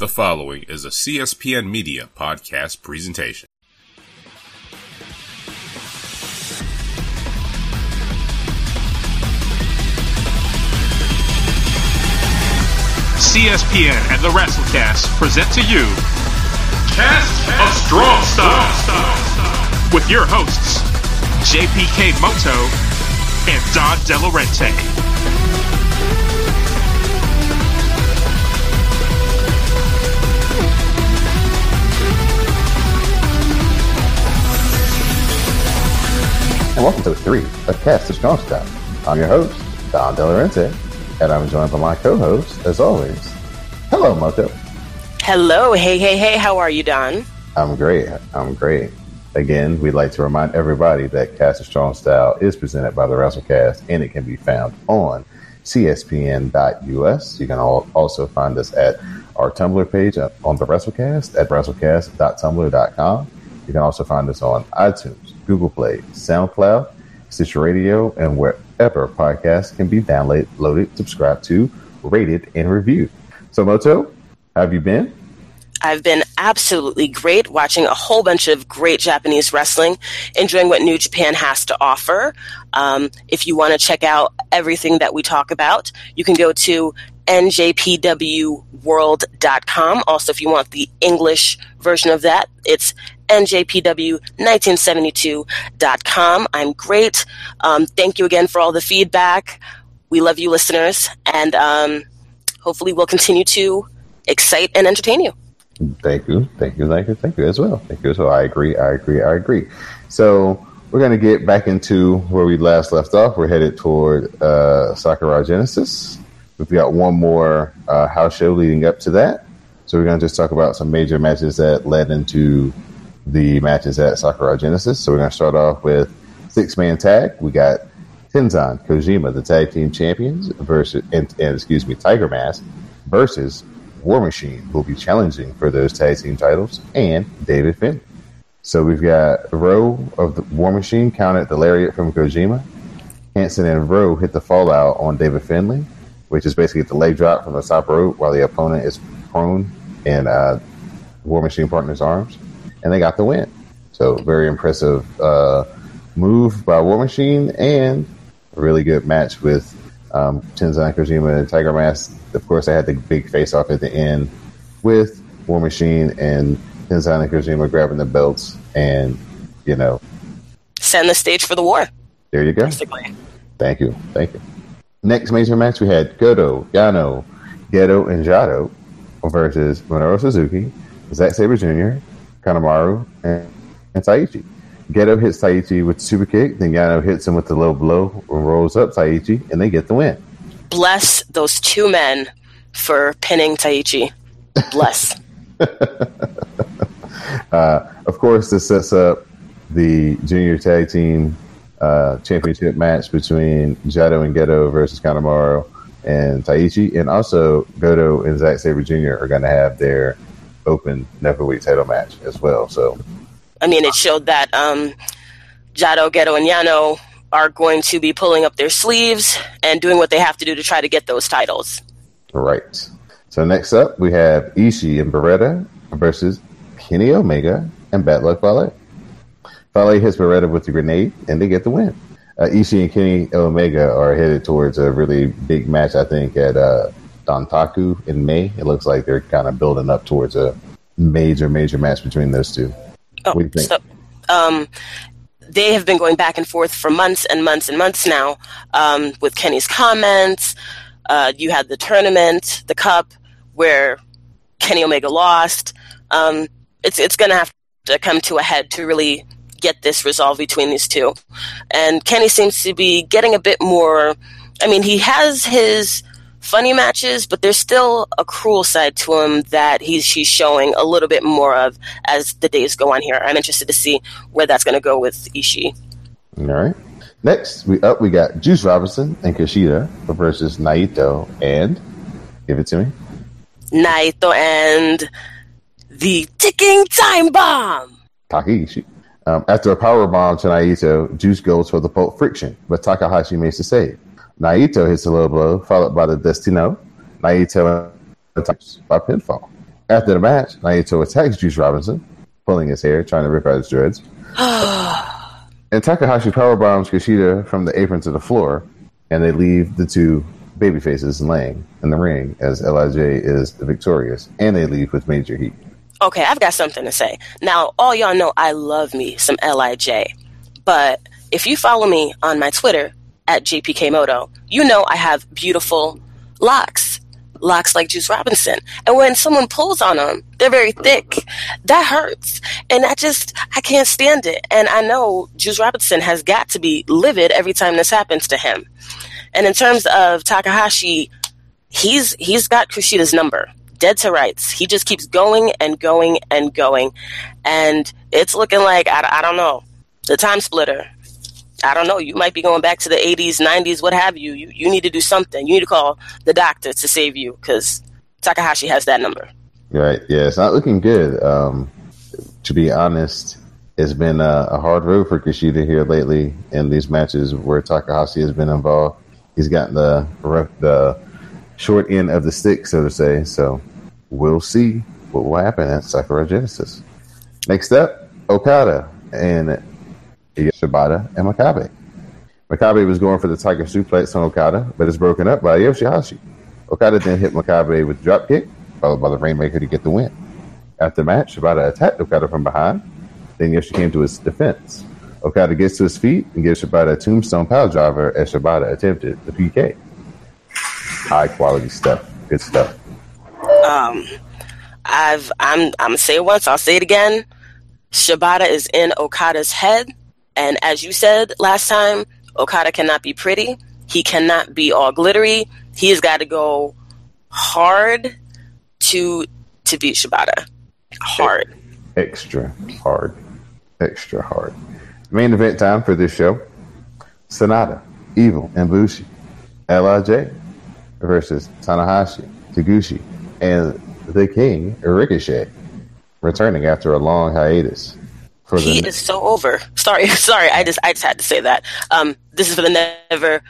The following is a CSPN Media podcast presentation. CSPN and the WrestleCast present to you Cast of Strong Style with your hosts JPK Moto and Don Delarente. And welcome to three of Cast of Strong Style. I'm your host, Don Delarente, and I'm joined by my co-host, as always. Hello, Moto. Hello, hey, hey, hey, how are you, Don? I'm great. I'm great. Again, we'd like to remind everybody that Cast of Strong Style is presented by the WrestleCast, and it can be found on cspn.us. You can also find us at our Tumblr page uh, on the WrestleCast at wrestlecast.tumblr.com. You can also find us on iTunes, Google Play, SoundCloud, Stitcher Radio, and wherever podcasts can be downloaded, loaded, subscribed to, rated, and reviewed. So, Moto, have you been? I've been absolutely great watching a whole bunch of great Japanese wrestling, enjoying what New Japan has to offer. Um, if you want to check out everything that we talk about, you can go to njpwworld.com. Also, if you want the English version of that, it's njpw1972.com. I'm great. Um, thank you again for all the feedback. We love you, listeners, and um, hopefully we'll continue to excite and entertain you. Thank you, thank you, thank you, thank you as well. Thank you as well. I agree, I agree, I agree. So we're going to get back into where we last left off. We're headed toward uh, Sakura Genesis. We've got one more uh, house show leading up to that. So we're going to just talk about some major matches that led into the matches at Sakura Genesis. So we're going to start off with six man tag. We got Tenzan Kojima, the tag team champions, versus and, and excuse me, Tiger Mask versus War Machine, who will be challenging for those tag team titles, and David Finlay. So we've got Rowe of the War Machine counted the lariat from Kojima. Hanson and Rowe hit the fallout on David Finlay, which is basically the leg drop from the top rope while the opponent is prone in uh, War Machine partner's arms and they got the win. So very impressive uh, move by War Machine and a really good match with um, Tenzan Kojima and Tiger Mask. Of course, they had the big face off at the end with War Machine and Tenzan and Kojima grabbing the belts and, you know, setting the stage for the war. There you go. Basically. Thank you. Thank you. Next major match, we had Goto, Yano, Gedo, and Jado versus Minoru Suzuki, Zack Sabre Jr., Kanemaru, and, and Taichi. Gedo hits Taichi with super kick, then Yano hits him with the low blow and rolls up Taichi, and they get the win. Bless those two men for pinning Taichi. Bless. uh, of course, this sets up the junior tag team uh, championship match between Jado and Gedo versus Kanemaru and Taichi, and also Goto and Zack Sabre Jr. are going to have their open heavyweight title match as well. So, I mean, it showed that um, Jado, Gedo, and Yano are going to be pulling up their sleeves and doing what they have to do to try to get those titles. Right. So next up, we have Ishii and Beretta versus Kenny Omega and Bad Luck Fale. Fale hits Beretta with the grenade, and they get the win. Uh, Ishii and Kenny Omega are headed towards a really big match, I think, at uh, Dontaku in May. It looks like they're kind of building up towards a major, major match between those two. Oh, what do you think? So, um, they have been going back and forth for months and months and months now um, with Kenny's comments. Uh, you had the tournament, the cup, where Kenny Omega lost. Um, it's it's going to have to come to a head to really get this resolved between these two. And Kenny seems to be getting a bit more. I mean, he has his funny matches, but there's still a cruel side to him that he's he's showing a little bit more of as the days go on here. I'm interested to see where that's going to go with Ishii. All right. Next, we up we got Juice Robinson and Kushida versus Naito and give it to me. Naito and the ticking time bomb. Takahashi. Um, after a power bomb to Naito, Juice goes for the Pulp Friction, but Takahashi makes the save. Naito hits a low blow, followed by the Destino. Naito by pinfall. After the match, Naito attacks Juice Robinson, pulling his hair, trying to rip out his dreads. and Takahashi powerbombs Kushida from the apron to the floor, and they leave the two baby faces laying in the ring as LIJ is victorious, and they leave with major heat. Okay, I've got something to say. Now, all y'all know I love me some LIJ, but if you follow me on my Twitter at JPKMoto, you know I have beautiful locks, locks like Juice Robinson. And when someone pulls on them, they're very thick. That hurts. And I just, I can't stand it. And I know Juice Robinson has got to be livid every time this happens to him. And in terms of Takahashi, he's he's got Kushida's number, dead to rights. He just keeps going and going and going, and it's looking like I, I don't know the time splitter. I don't know. You might be going back to the 80s, 90s, what have you. You you need to do something. You need to call the doctor to save you because Takahashi has that number. Right. Yeah, it's not looking good. Um, to be honest, it's been a, a, hard road for Kushida here lately in these matches where Takahashi has been involved. He's gotten the the short end of the stick, so to say. So we'll see what will happen at Sakura Genesis. Next up, Okada and Shibata and Makabe. Makabe was going for the Tiger suplex on Okada, but it's broken up by Yoshihashi. Okada then hit Makabe with drop kick, followed by the Rainmaker to get the win. After the match, Shibata attacked Okada from behind. Then Yoshi came to his defense. Okada gets to his feet and gives Shibata a tombstone power driver as Shibata attempted the PK. High quality stuff. Good stuff. Um, I've I'm I'm gonna say it once. I'll say it again. Shibata is in Okada's head, and as you said last time, Okada cannot be pretty. He cannot be all glittery. He has got to go hard to to beat Shibata. Hard. Extra hard. Extra hard. Main event time for this show: Sanada, Evil, and Bushi, Lij versus Tanahashi, Taguchi, and the King Ricochet, returning after a long hiatus. He is so over. Sorry, sorry. I just I just had to say that. Um, this is for the never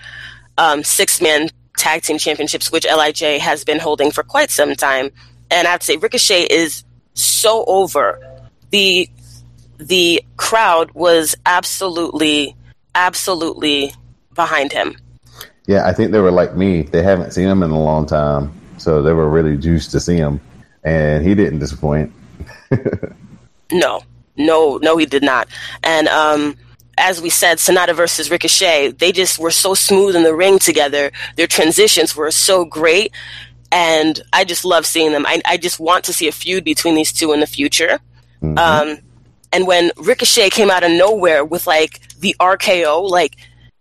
um, six man tag team championships, which Lij has been holding for quite some time. And I have to say, Ricochet is so over. The the crowd was absolutely, absolutely behind him. Yeah, I think they were like me. They haven't seen him in a long time, so they were really juiced to see him, and he didn't disappoint. no, no, no, he did not. And um, as we said, Sanada versus Ricochet, they just were so smooth in the ring together. Their transitions were so great, and I just love seeing them. I, I just want to see a feud between these two in the future. Mm-hmm. Um, and when Ricochet came out of nowhere with like the RKO, like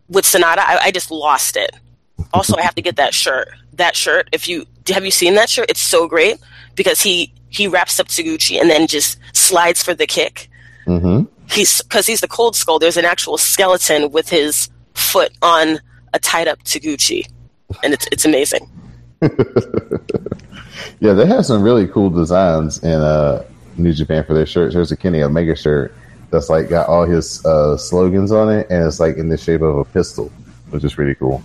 with Sanada, I, I just lost it. Also, I have to get that shirt. That shirt, if you have you seen that shirt, it's so great because he he wraps up Taguchi and then just slides for the kick. Mm-hmm. He's because he's the cold skull. There's an actual skeleton with his foot on a tied up Taguchi, and it's it's amazing. yeah, they have some really cool designs in uh New Japan for their shirts. There's a Kenny Omega shirt that's like got all his uh, slogans on it, and it's like in the shape of a pistol, which is pretty cool.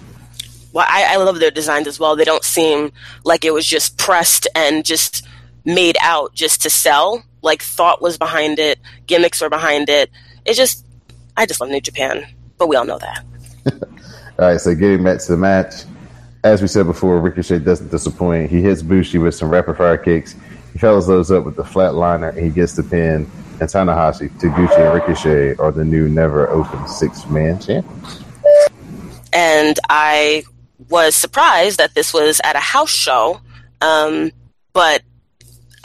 Well, I, I love their designs as well. They don't seem like it was just pressed and just made out just to sell. Like thought was behind it, gimmicks were behind it. It's just, I just love New Japan, but we all know that. all right, so getting back to the match, as we said before, Ricochet doesn't disappoint. He hits Bushi with some rapid fire kicks he follows those up with the flatliner and he gets the pin. And Tanahashi, Taguchi, and Ricochet are the new never open six man champions. And I was surprised that this was at a house show. Um, but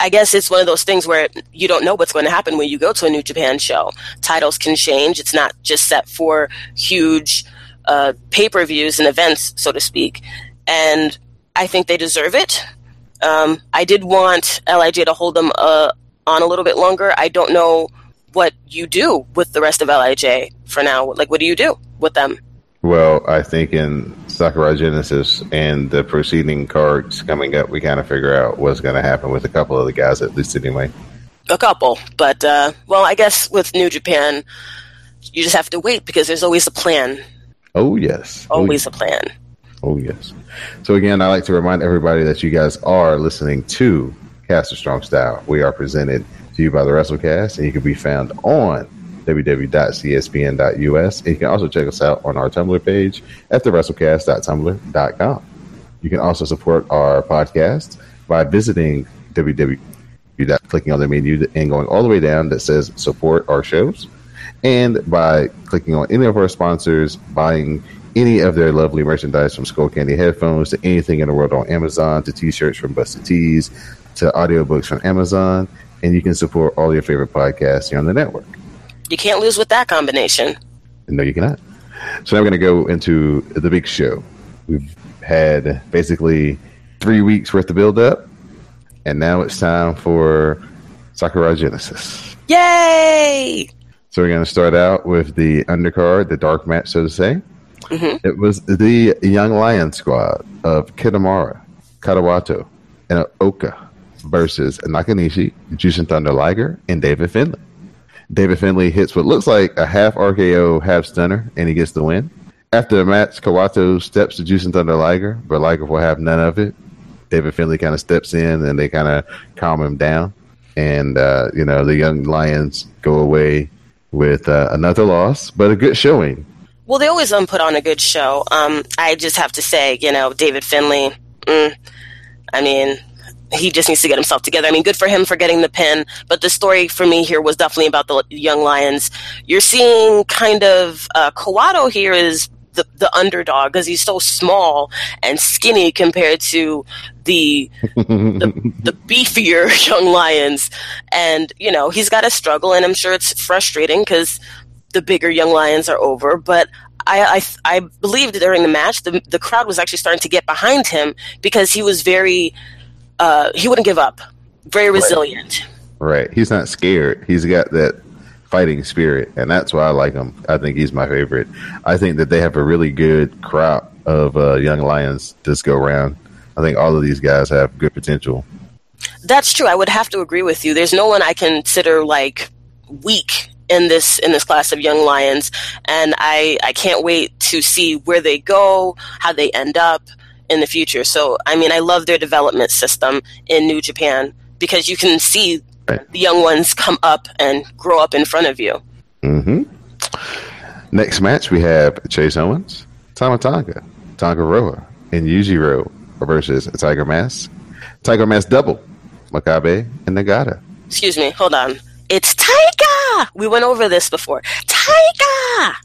I guess it's one of those things where you don't know what's going to happen when you go to a New Japan show. Titles can change. It's not just set for huge uh, pay per views and events, so to speak. And I think they deserve it. Um, I did want Lij to hold them uh, on a little bit longer. I don't know what you do with the rest of Lij for now. Like, what do you do with them? Well, I think in Sakura Genesis and the preceding cards coming up, we kind of figure out what's going to happen with a couple of the guys, at least anyway. A couple, but uh, well, I guess with New Japan, you just have to wait because there's always a plan. Oh yes, always oh, a plan. Oh, yes. So, again, I like to remind everybody that you guys are listening to Cast of Strong Style. We are presented to you by the WrestleCast, and you can be found on www.cspn.us. And you can also check us out on our Tumblr page at the WrestleCast.tumblr.com. You can also support our podcast by visiting www. clicking on the menu and going all the way down that says support our shows, and by clicking on any of our sponsors, buying any of their lovely merchandise from Skullcandy headphones to anything in the world on Amazon to t-shirts from Busted Tees to audiobooks from Amazon, and you can support all your favorite podcasts here on the network. You can't lose with that combination. No, you cannot. So now we're going to go into the big show. We've had basically three weeks worth of build up, and now it's time for Sakura Genesis. Yay! So we're going to start out with the undercard, the dark match, so to say. Mhm. It was the Young Lion squad of Kitamura, Katawato, and Oka versus Nakanishi, Jushin Thunder Liger, and David Finlay. David Finlay hits what looks like a half RKO, half stunner, and he gets the win. After the match, Kawato steps to Jushin Thunder Liger, but Liger will have none of it. David Finlay kind of steps in and they kind of calm him down. And, uh, you know, the Young Lions go away with uh, another loss, but a good showing. Well, they always um, put on a good show. Um, I just have to say, you know, David Finlay. Mm, I mean, he just needs to get himself together. I mean, good for him for getting the pin, but the story for me here was definitely about the young lions. You're seeing kind of uh, Kawato here is the the underdog because he's so small and skinny compared to the the, the beefier young lions, and you know he's got to struggle, and I'm sure it's frustrating because the bigger young lions are over, but. I, I, I believe during the match, the, the crowd was actually starting to get behind him because he was very uh, he wouldn't give up. Very resilient. Right. He's not scared. He's got that fighting spirit, and that's why I like him. I think he's my favorite. I think that they have a really good crop of uh, young lions this go round. I think all of these guys have good potential. That's true. I would have to agree with you. There's no one I consider like weak in this in this class of young lions, and I I can't wait to see where they go, how they end up in the future. So I mean, I love their development system in New Japan because you can see Right. the young ones come up and grow up in front of you. Mm-hmm. Next match, we have Chase Owens, Tama Tonga, Tangaroa, and Yujiro versus Tiger Mask, Tiger Mask double, Makabe, and Nagata. Excuse me, hold on. It's Tiger. We went over this before. Tiger.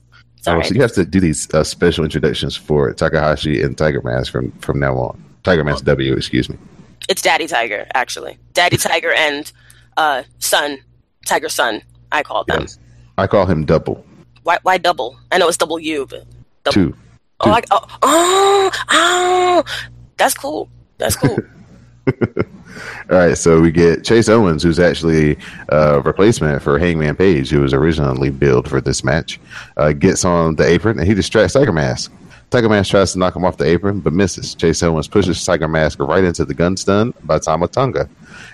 Oh, so you have to do these uh, special introductions for Takahashi and Tiger Mask from, from now on. Tiger Mask W, excuse me. It's Daddy Tiger, actually. Daddy Tiger and uh, Son, Tiger Son. I call them. Yes. I call him double. Why? Why double? I know it's double U, but double. Two. Oh, I, oh, oh, oh, that's cool. That's cool. All right, so we get Chase Owens, who's actually a replacement for Hangman Page, who was originally billed for this match. Uh, gets on the apron and he distracts Tiger Mask. Tiger Mask tries to knock him off the apron, but misses. Chase Owens pushes Tiger Mask right into the gun stun by Tama Tonga.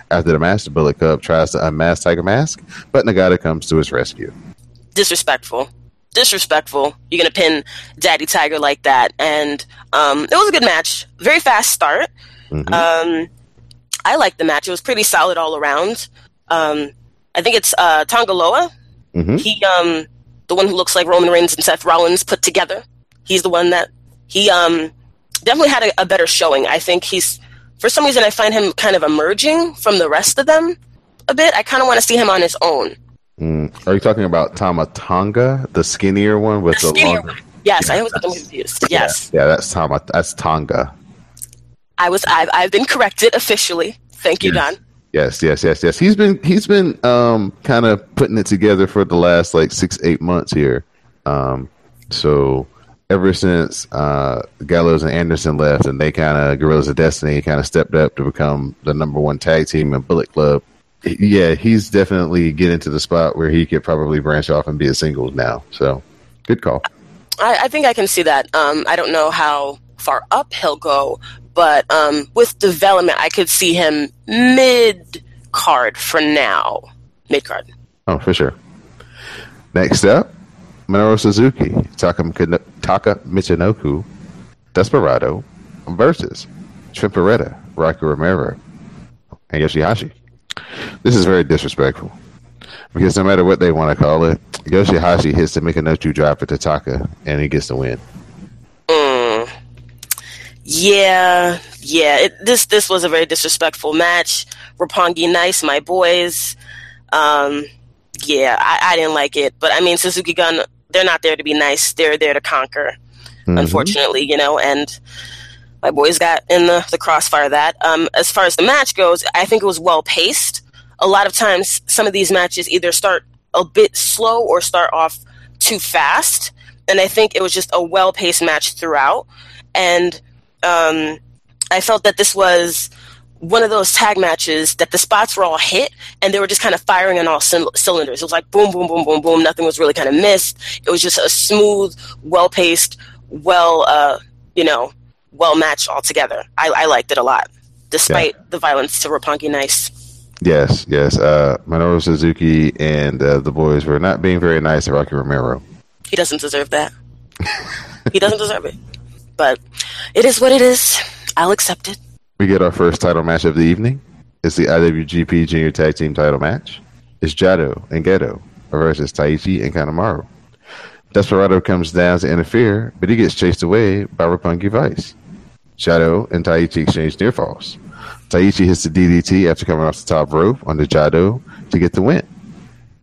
After the match, the Bullet Club tries to unmask Tiger Mask, but Nagata comes to his rescue. Disrespectful. Disrespectful. You're gonna pin Daddy Tiger like that, and um, it was a good match. Very fast start. Mhm. Um, I liked the match. It was pretty solid all around. Um, I think it's uh, Tanga Loa. Mhm. He, um, the one who looks like Roman Reigns and Seth Rollins put together. He's the one that he um, definitely had a, a better showing. I think he's, for some reason, I find him kind of emerging from the rest of them a bit. I kind of want to see him on his own. Mm. Are you talking about Tama Tonga, the skinnier one with the, Skinnier longer? one. Yes, Yeah, I always get them confused. Yes, Yeah, that's Tama. That's Tonga. I was. I've, I've been corrected officially. Thank you, Yes. Don. Yes, yes, yes, yes. He's been he's been um kind of putting it together for the last like six eight months here. Um, so ever since uh Gallows and Anderson left, and they kind of Gorillas of Destiny kind of stepped up to become the number one tag team in Bullet Club. Yeah, he's definitely getting to the spot where he could probably branch off and be a singles now. So good call. I, I think I can see that. Um, I don't know how far up he'll go, but um, with development, I could see him mid card for now. Mid card. Oh, for sure. Next up, Minoru Suzuki, Taka, Taka Michinoku, Desperado versus Trent Beretta, Rocky Romero, and Yoshihashi. This is very disrespectful because no matter what they want to call it, Yoshihashi hits the Michinoku drop for Tataka, and he gets the win. Yeah, yeah. It, this this was a very disrespectful match. Roppongi nice, my boys. Um, yeah, I, I didn't like it, but I mean, Suzuki Gun, they're not there to be nice. They're there to conquer. Mm-hmm. Unfortunately, you know, and my boys got in the, the crossfire of that. Um, as far as the match goes, I think it was well paced. A lot of times, some of these matches either start a bit slow or start off too fast. And I think it was just a well paced match throughout. And um, I felt that this was one of those tag matches that the spots were all hit and they were just kind of firing on all c- cylinders. It was like boom, boom, boom, boom, boom. Nothing was really kind of missed. It was just a smooth, well paced, well, uh, you know, well matched altogether. I, I liked it a lot, despite yeah. the violence to Roppongi Nice. Yes, yes. Uh, Minoru Suzuki and uh, the boys were not being very nice to Rocky Romero. He doesn't deserve that. he doesn't deserve it. But it is what it is. I'll accept it. We get our first title match of the evening. It's the IWGP Junior Tag Team title match. It's Jado and Gedo versus Taichi and Kanemaru. Desperado comes down to interfere, but he gets chased away by Roppongi Vice. Jado and Taichi exchange near falls. Taichi hits the DDT after coming off the top rope on the Jado to get the win.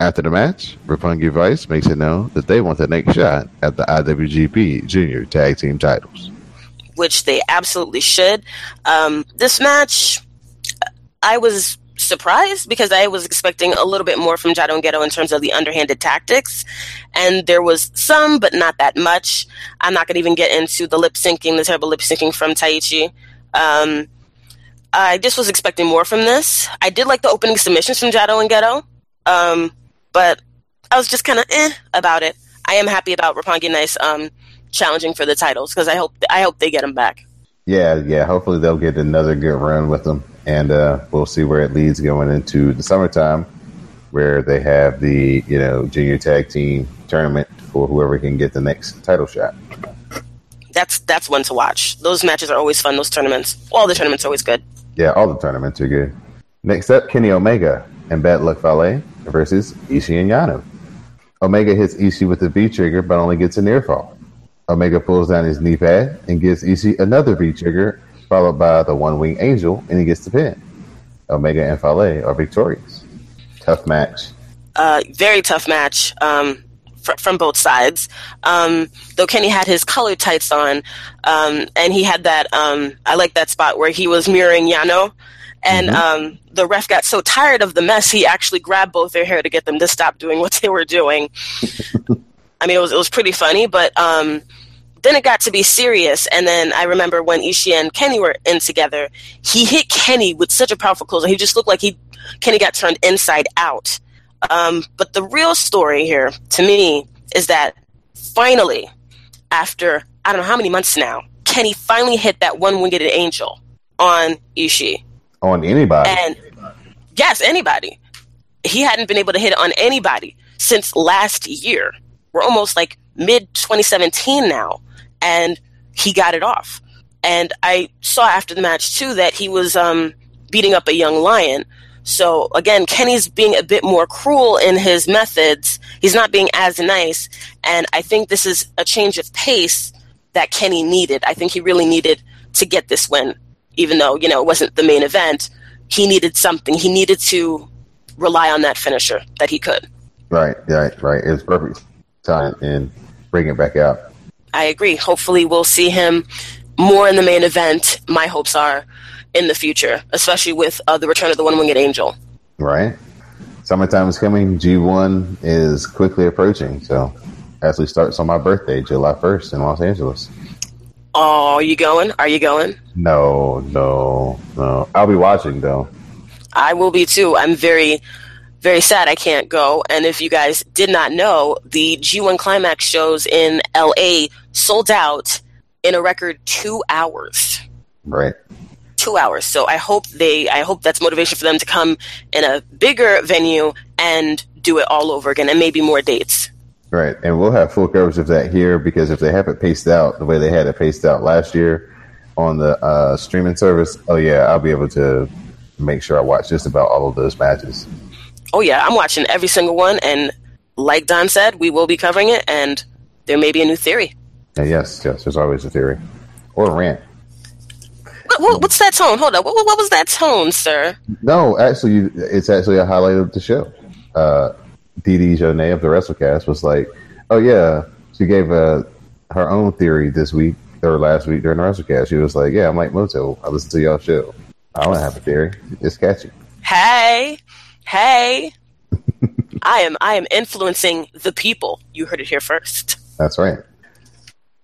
After the match, Roppongi Vice makes it known that they want the next shot at the IWGP Junior Tag Team titles. Which they absolutely should. Um, this match, I was surprised because I was expecting a little bit more from Jado and Gedo in terms of the underhanded tactics. And there was some, but not that much. I'm not going to even get into the lip syncing, the terrible lip syncing from Taichi. Um, I just was expecting more from this. I did like the opening submissions from Jado and Gedo. um, but I was just kind of eh about it. I am happy about Roppongi Nice um, challenging for the titles because I hope I hope they get them back. Yeah, yeah. Hopefully they'll get another good run with them and uh, we'll see where it leads going into the summertime, where they have the you know junior tag team tournament for whoever can get the next title shot. That's that's one to watch. Those matches are always fun. Those tournaments, all the tournaments are always good. Yeah, all the tournaments are good. Next up, Kenny Omega and Bad Luck Fale versus Ishii and Yano. Omega hits Ishii with the V trigger, but only gets a near fall. Omega pulls down his knee pad and gives Ishii another V trigger followed by the One Wing Angel, and he gets the pin. Omega and Fale are victorious. Tough match. Uh, very tough match um, fr- from both sides. Um, though Kenny had his colored tights on, um, and he had that. Um, I like that spot where he was mirroring Yano, and mm-hmm. Um, the ref got so tired of the mess, he actually grabbed both their hair to get them to stop doing what they were doing. I mean, it was it was pretty funny, but um, then it got to be serious. And then I remember when Ishii and Kenny were in together, he hit Kenny with such a powerful close. He just looked like he Kenny got turned inside out. Um, but the real story here, to me, is that finally, after I don't know how many months now, Kenny finally hit that one winged angel on Ishii. On anybody. And yes, anybody. He hadn't been able to hit it on anybody since last year. We're almost like mid 2017 now and he got it off. And I saw after the match too that he was um, beating up a young lion. So again, Kenny's being a bit more cruel in his methods. He's not being as nice, and I think this is a change of pace that Kenny needed. I think he really needed to get this win, even though you know it wasn't the main event. He needed something. He needed to rely on that finisher that he could. Right, right, right. It's perfect time and bring it back out. I agree. Hopefully, we'll see him more in the main event. My hopes are in the future, especially with uh, the return of the One Winged Angel. Right. Summertime is coming. G1 is quickly approaching. So, actually starts on my birthday, July 1st in Los Angeles. Oh, are you going? Are you going? No, no, no. I'll be watching though. I will be too. I'm very very sad I can't go. And if you guys did not know, the G1 Climax shows in LA sold out in a record two hours. Right. Two hours. So I hope they, I hope that's motivation for them to come in a bigger venue and do it all over again and maybe more dates. Right. And we'll have full coverage of that here because if they have it paced out the way they had it paced out last year on the uh, streaming service, oh yeah, I'll be able to make sure I watch just about all of those matches. Oh yeah, I'm watching every single one, and like Don said, we will be covering it, and there may be a new theory. And yes, yes, there's always a theory or a rant. What, what, what's that tone? Hold on, What, what was that tone, sir? No, actually, it's actually a highlight of the show. Uh, Dee Jonay of the WrestleCast was like, "Oh yeah," she gave uh, her own theory this week or last week during the WrestleCast. She was like, "Yeah, I'm like Moto. I listen to y'all show. I don't have a theory. It's catchy." Hey, hey. I am I am influencing the people. You heard it here first. That's right.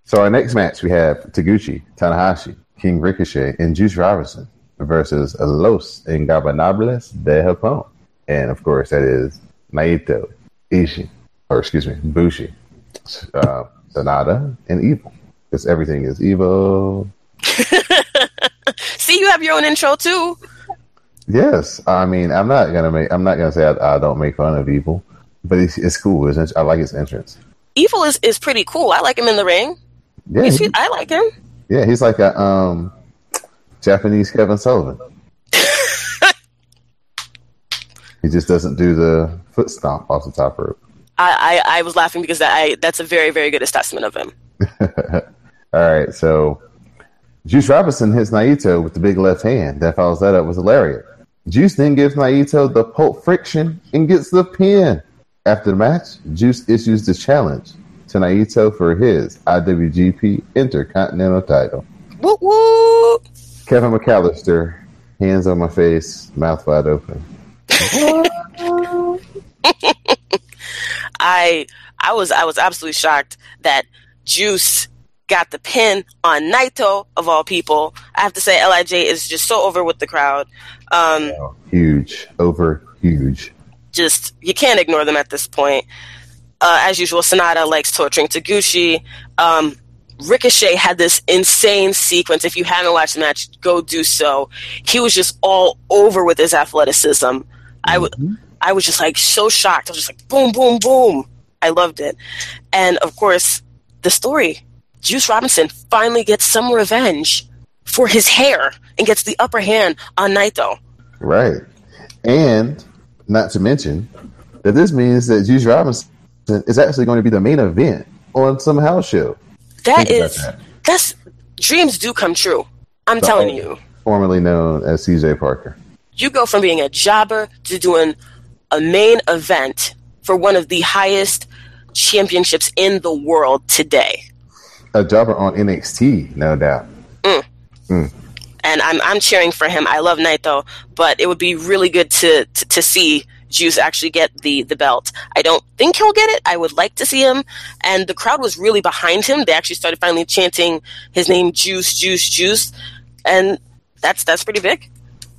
So our next match we have Taguchi, Tanahashi, King Ricochet, and Juice Robinson versus Los Ingobernables de Japón. And of course that is Naito, Ishii, or excuse me, Bushi, uh, Sanada, and Evil. Because everything is evil. See, you have your own intro too. Yes, I mean I'm not gonna make I'm not gonna say I, I don't make fun of Evil, but it's, it's cool. It's, I like his entrance. Evil is, is pretty cool. I like him in the ring. Yeah, he- I like him. yeah, he's like a um Japanese Kevin Sullivan. He just doesn't do the foot stomp off the top rope. I, I, I was laughing because I that's a very very good assessment of him. All right, so Juice Robinson hits Naito with the big left hand, That follows that up with a lariat. Juice then gives Naito the pulp friction and gets the pin. After the match, Juice issues the challenge to Naito for his IWGP Intercontinental title. Woo woo. Kevin McAllister, hands on my face, mouth wide open. I I was I was absolutely shocked that Juice got the pin on Naito of all people. I have to say Lij is just so over with the crowd. Um, Huge, over huge. just you can't ignore them at this point. Uh, as usual, Sanada likes torturing Taguchi. Um, Ricochet had this insane sequence. If you haven't watched the match, go do so. He was just all over with his athleticism. I w- mm-hmm. I was just like so shocked. I was just like boom, boom, boom. I loved it. And of course, the story. Juice Robinson finally gets some revenge for his hair and gets the upper hand on Naito. Right. And not to mention that this means that Juice Robinson is actually going to be the main event on some house show. That Think is that. that's dreams do come true. I'm telling you. Formerly known as CJ Parker. You go from being a jobber to doing a main event for one of the highest championships in the world today. A jobber on NXT, no doubt. Mm. Mm. And I'm I'm cheering for him. I love Naito, but it would be really good to to, to see Juice actually get the the belt. I don't think he'll get it. I would like to see him. And the crowd was really behind him. They actually started finally chanting his name Juice, Juice, Juice. And that's that's pretty big.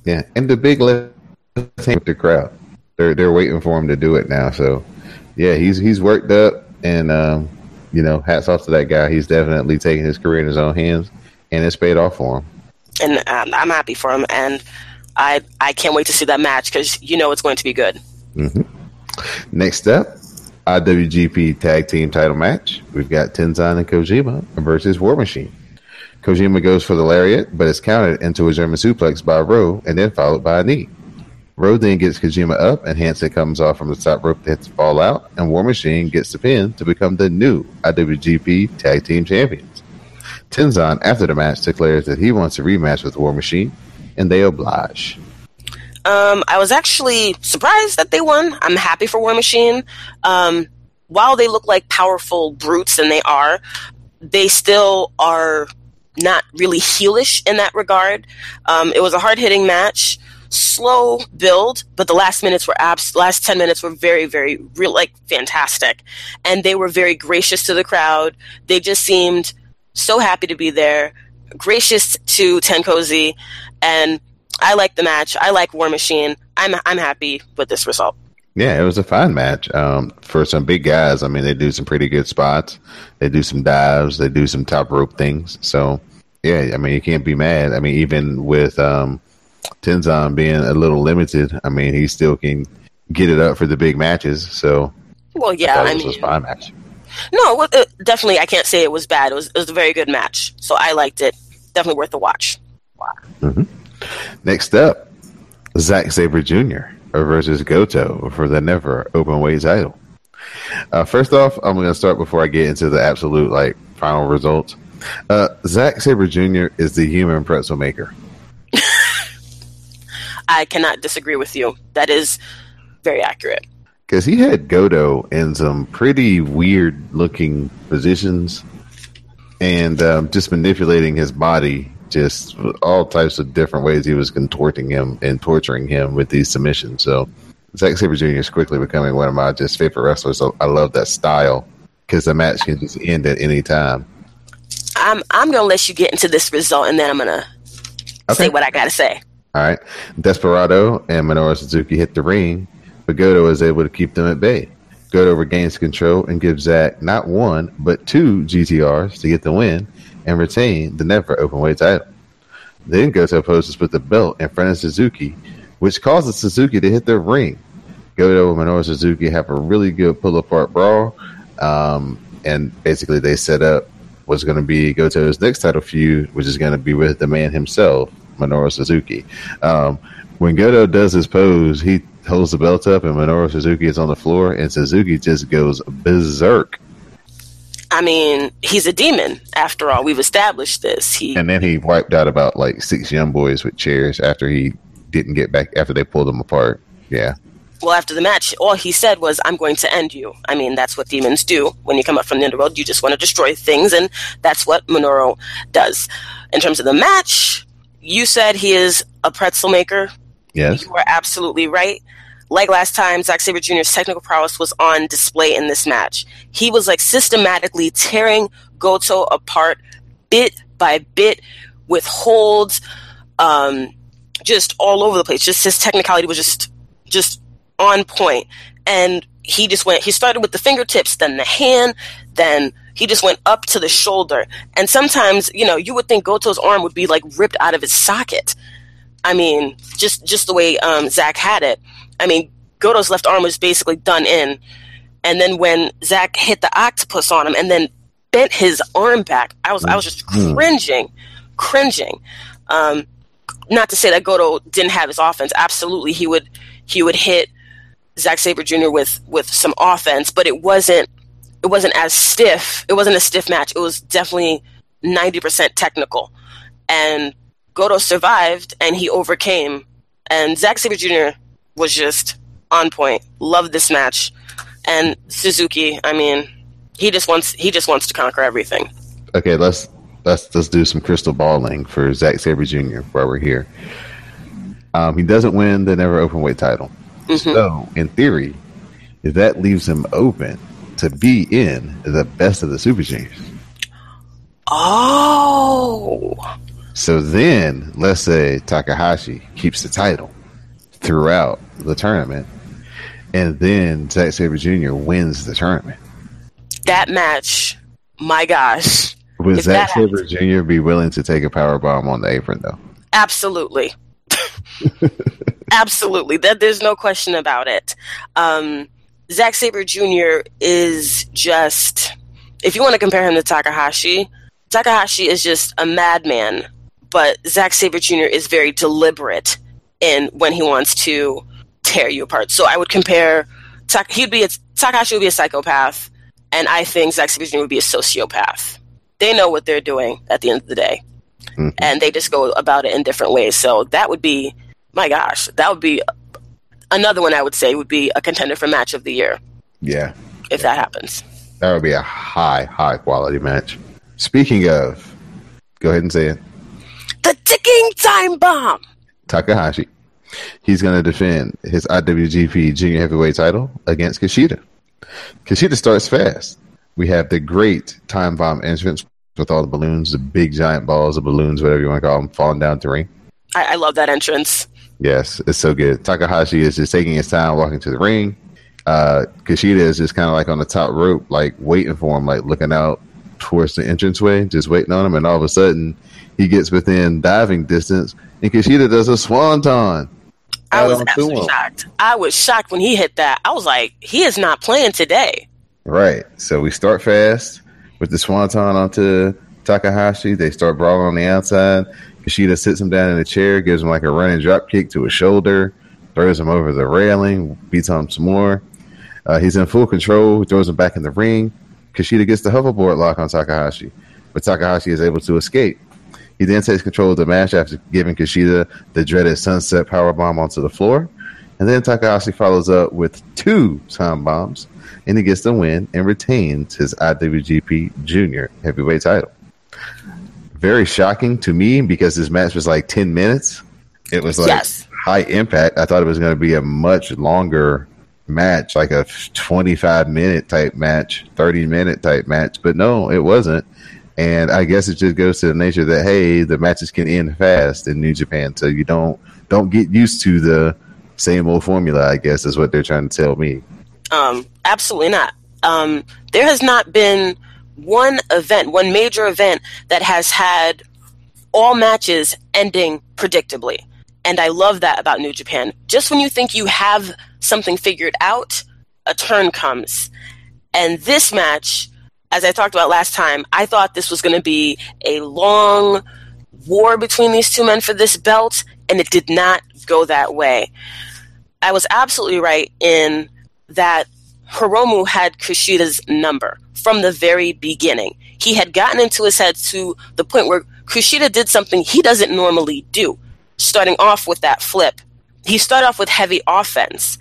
Yeah. And the big left hand with the crowd. They're they're waiting for him to do it now. So yeah, he's he's worked up and um, you know, hats off to that guy. He's definitely taking his career in his own hands and it's paid off for him. and um, I'm happy for him. And I I can't wait to see that match because you know it's going to be good. Next up, IWGP Tag Team Title match. We've got Tenzan and Kojima versus War Machine. Kojima goes for the lariat, but is countered into a German suplex by Rowe and then followed by a knee. Rowe then gets Kojima up, and Hanson comes off from the top rope to hit the fall out, and War Machine gets the pin to become the new IWGP Tag Team Champions. Tenzan, after the match, declares that he wants a rematch with War Machine, and they oblige. Um, I was actually surprised that they won. I'm happy for War Machine. Um, while they look like powerful brutes, and they are, they still are not really heelish in that regard. Um, it was a hard hitting match, slow build, but the last minutes were abs- last ten minutes were very, very real, like fantastic, and they were very gracious to the crowd. They just seemed so happy to be there, gracious to Tenkozy, and I like the match. I like War Machine. I'm I'm happy with this result. Yeah, it was a fine match um, for some big guys. I mean, they do some pretty good spots. They do some dives. They do some top rope things. So, yeah, I mean, you can't be mad. I mean, even with um, Tenzan being a little limited, I mean, he still can get it up for the big matches. So, Well, yeah, I was mean, a fine match. no, well, uh, definitely, I can't say it was bad. It was it was a very good match, so I liked it. Definitely worth the watch. Wow. Next up, Zack Sabre Jr. versus Goto for the never open weight title. Uh, first off, I'm going to start before I get into the absolute like final results. Uh, Zack Sabre Jr. is the human pretzel maker. I cannot disagree with you. That is very accurate. Because he had Goto in some pretty weird looking positions and um, just manipulating his body, just all types of different ways he was contorting him and torturing him with these submissions. So Zack Sabre Jr. is quickly becoming one of my just favorite wrestlers. So I love that style because the match can just end at any time. I'm I'm gonna let you get into this result, and then I'm gonna okay. say what I gotta say. All right, Desperado and Minoru Suzuki hit the ring, but Goto is able to keep them at bay. Goto regains control and gives Zack not one but two GTRs to get the win and retain the never open weight title. Then Goto poses with the belt in front of Suzuki, which causes Suzuki to hit the ring. Goto and Minoru Suzuki have a really good pull apart brawl, um, and basically they set up what's going to be Goto's next title feud, which is going to be with the man himself, Minoru Suzuki. Um, when Goto does his pose, he holds the belt up, and Minoru Suzuki is on the floor, and Suzuki just goes berserk. I mean, he's a demon. After all, we've established this. He and then he wiped out about like six young boys with chairs after he didn't get back after they pulled them apart. Yeah well, after the match, all he said was, I'm going to end you. I mean, that's what demons do. When you come up from the underworld, you just want to destroy things, and that's what Minoru does. In terms of the match, you said he is a pretzel maker. Yes. You are absolutely right. Like last time, Zack Sabre Jr.'s technical prowess was on display in this match. He was like systematically tearing Goto apart bit by bit with holds, um, just all over the place. Just his technicality was just, just on point. And he just went, he started with the fingertips, then the hand, then he just went up to the shoulder. And sometimes, you know, you would think Goto's arm would be like ripped out of its socket. I mean, just just the way um, Zack had it. I mean, Goto's left arm was basically done in. And then when Zack hit the octopus on him and then bent his arm back, I was I was just mm-hmm. cringing, cringing. Um, not to say that Goto didn't have his offense. Absolutely, he would he would hit Zack Sabre Jr. with with some offense, but it wasn't it wasn't as stiff. It wasn't a stiff match. It was definitely ninety percent technical, and Goto survived and he overcame. And Zack Sabre Jr. was just on point. Loved this match, and Suzuki. I mean, he just wants he just wants to conquer everything. Okay, let's let's let's do some crystal balling for Zack Sabre Jr. while we're here. Um, he doesn't win the never open weight title. Mm-hmm. So, in theory, that leaves him open to be in the best of the Super Juniors. Oh. So then, let's say Takahashi keeps the title throughout the tournament, and then Zack Sabre Jr. wins the tournament. That match, my gosh. Would Zack Sabre Jr. be willing to take a power bomb on the apron, though? Absolutely. Absolutely. That there's no question about it. Um, Zack Sabre Jr. is just if you want to compare him to Takahashi, Takahashi is just a madman, but Zack Sabre Jr. is very deliberate in when he wants to tear you apart. So I would compare he'd be a, Takahashi would be a psychopath, and I think Zack Jr. would be a sociopath. They know what they're doing at the end of the day, mm-hmm. and they just go about it in different ways. So that would be my gosh, that would be another one I would say would be a contender for match of the year. Yeah. If that happens. That would be a high, high quality match. Speaking of, go ahead and say it. The ticking time bomb. Takahashi. He's going to defend his IWGP Junior Heavyweight title against Kushida. Kushida starts fast. We have the great time bomb entrance with all the balloons, the big giant balls of balloons, whatever you want to call them, falling down the ring. I, I love that entrance. Yes, it's so good. Takahashi is just taking his time walking to the ring. Uh, Kushida is just kind of like on the top rope, like waiting for him, like looking out towards the entranceway, just waiting on him. And all of a sudden, he gets within diving distance, and Kushida does a swanton. I was absolutely shocked. I was shocked when he hit that. I was like, he is not playing today. Right. So we start fast with the swanton onto Takahashi. They start brawling on the outside. Kushida sits him down in a chair, gives him like a running drop kick to his shoulder, throws him over the railing, beats on him some more. Uh, he's in full control, throws him back in the ring. Kushida gets the hoverboard lock on Takahashi, but Takahashi is able to escape. He then takes control of the match after giving Kushida the dreaded sunset powerbomb onto the floor. And then Takahashi follows up with two time bombs, and he gets the win and retains his IWGP Junior Heavyweight title. Very shocking to me because this match was like 10 minutes. It was like Yes. high impact. I thought it was going to be a much longer match, like a 25 minute type match, 30 minute type match, but no, it wasn't. And I guess it just goes to the nature that hey, the matches can end fast in New Japan, so you don't don't get used to the same old formula. I guess is what they're trying to tell me. Um, absolutely not. Um, there has not been one event, one major event that has had all matches ending predictably. And I love that about New Japan. Just when you think you have something figured out, a turn comes. And this match, as I talked about last time, I thought this was going to be a long war between these two men for this belt, and it did not go that way. I was absolutely right in that Hiromu had Kushida's number from the very beginning. He had gotten into his head to the point where Kushida did something he doesn't normally do, starting off with that flip. He started off with heavy offense.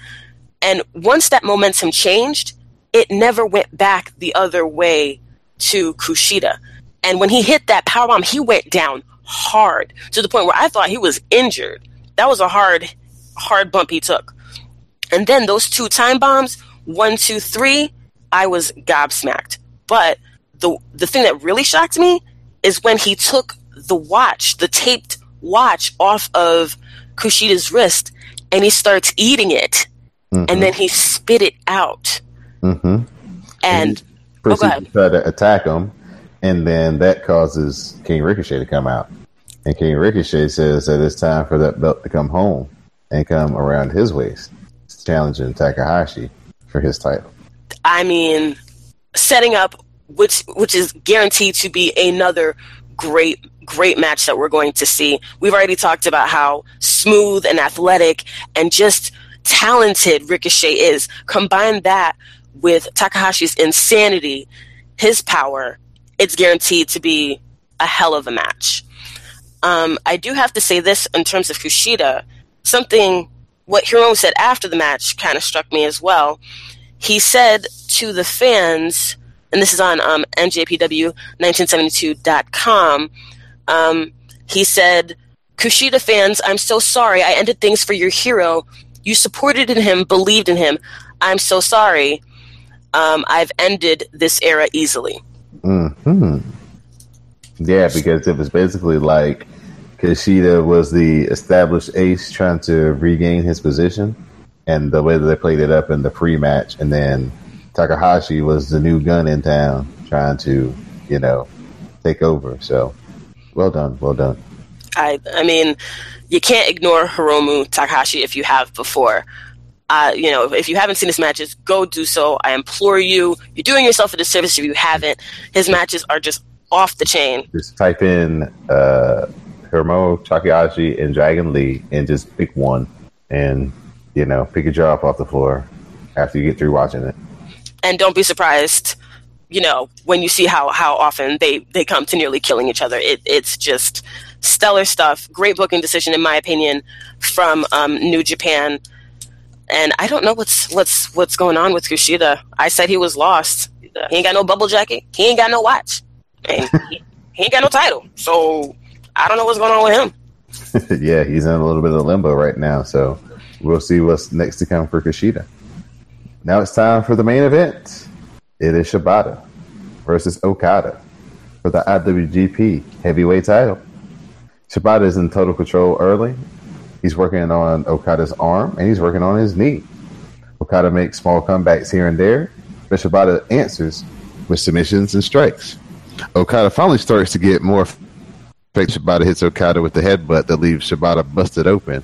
And once that momentum changed, it never went back the other way to Kushida. And when he hit that power bomb, he went down hard to the point where I thought he was injured. That was a hard, hard bump he took. And then those two time bombs, one, two, three, I was gobsmacked. But the the thing that really shocked me is when he took the watch, the taped watch off of Kushida's wrist and he starts eating it mm-hmm. and then he spit it out. Mm-hmm. And oh, Proceeds to try to attack him, and then that causes King Ricochet to come out. And King Ricochet says that it's time for that belt to come home and come around his waist, challenging Takahashi for his title. I mean, setting up which which is guaranteed to be another great great match that we're going to see. We've already talked about how smooth and athletic and just talented Ricochet is. Combine that with Takahashi's insanity, his power, it's guaranteed to be a hell of a match. Um, I do have to say this in terms of Kushida. Something what Hiromu said after the match kind of struck me as well. He said to the fans, and this is on um, NJPW1972.com, um, he said, Kushida fans, I'm so sorry. I ended things for your hero. You supported in him, believed in him. I'm so sorry. Um, I've ended this era easily. Hmm. Yeah, because it was basically like Kushida was the established ace trying to regain his position, and the way that they played it up in the pre-match, and then Takahashi was the new gun in town trying to, you know, take over. So, well done, well done. I, I mean, you can't ignore Hiromu Takahashi if you have before. Uh, you know, if you haven't seen his matches, go do so. I implore you. You're doing yourself a disservice if you haven't. His matches are just off the chain. Just type in uh, Hiromu Takahashi and Dragon Lee, and just pick one, and you know, pick your jaw up off the floor after you get through watching it. And don't be surprised, you know, when you see how, how often they, they come to nearly killing each other. It, it's just stellar stuff. Great booking decision, in my opinion, from um, New Japan. And I don't know what's what's what's going on with Kushida. I said he was lost. He ain't got no bubble jacket. He ain't got no watch. And he, he ain't got no title. So I don't know what's going on with him. yeah, he's in a little bit of limbo right now, so we'll see what's next to come for Kushida. Now it's time for the main event. It is Shibata versus Okada for the IWGP Heavyweight title. Shibata is in total control early. He's working on Okada's arm and he's working on his knee. Okada makes small comebacks here and there, Shibata answers with submissions and strikes. Okada finally starts to get more Fake Shibata hits Okada with the headbutt that leaves Shibata busted open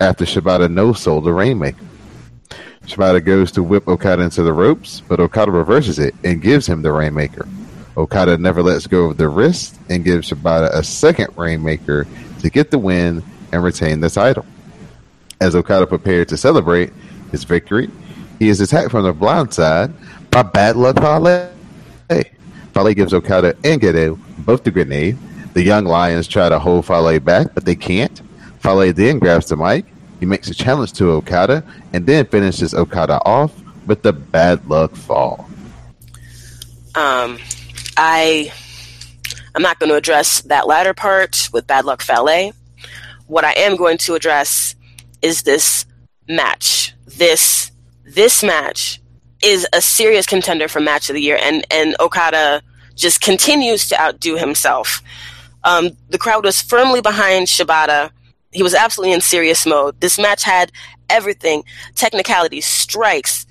after Shibata no sold the Rainmaker. Shibata goes to whip Okada into the ropes, but Okada reverses it and gives him the Rainmaker. Okada never lets go of the wrist and gives Shibata a second Rainmaker to get the win and retain the title. As Okada prepared to celebrate his victory, he is attacked from the blind side by Bad Luck Fale. Fale gives Okada and Gedo both the grenade. The young Lions try to hold Fale back, but they can't. Fale then grabs the mic. He makes a challenge to Okada and then finishes Okada off with the Bad Luck Fall. Um, I I'm not going to address that latter part with Bad Luck Fale. What I am going to address is this match. This this match is a serious contender for match of the year, and and Okada just continues to outdo himself. Um, the crowd was firmly behind Shibata. He was absolutely in serious mode. This match had everything technicality, strikes.